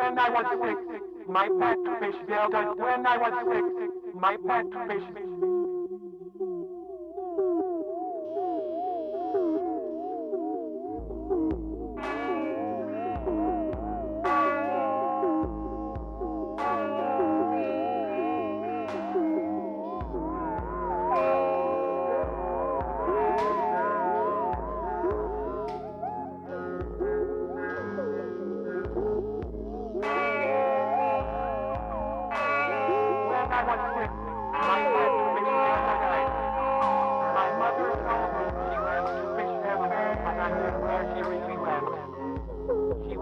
when I was sick, my pet fish yelled. When I was sick, my pet fish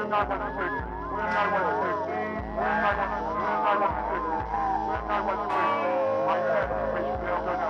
Thank you.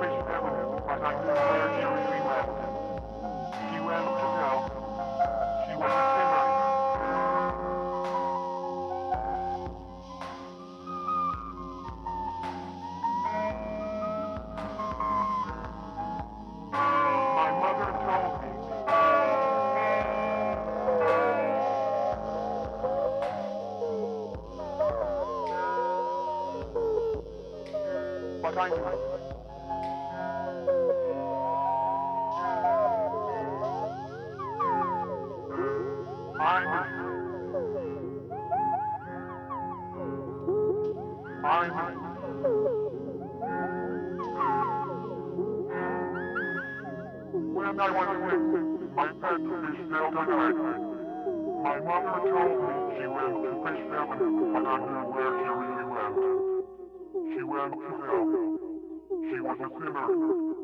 I'm trying. My mother told me she lived in Fish Avenue, but I knew where she really lived. She ran to hell. She was a sinner.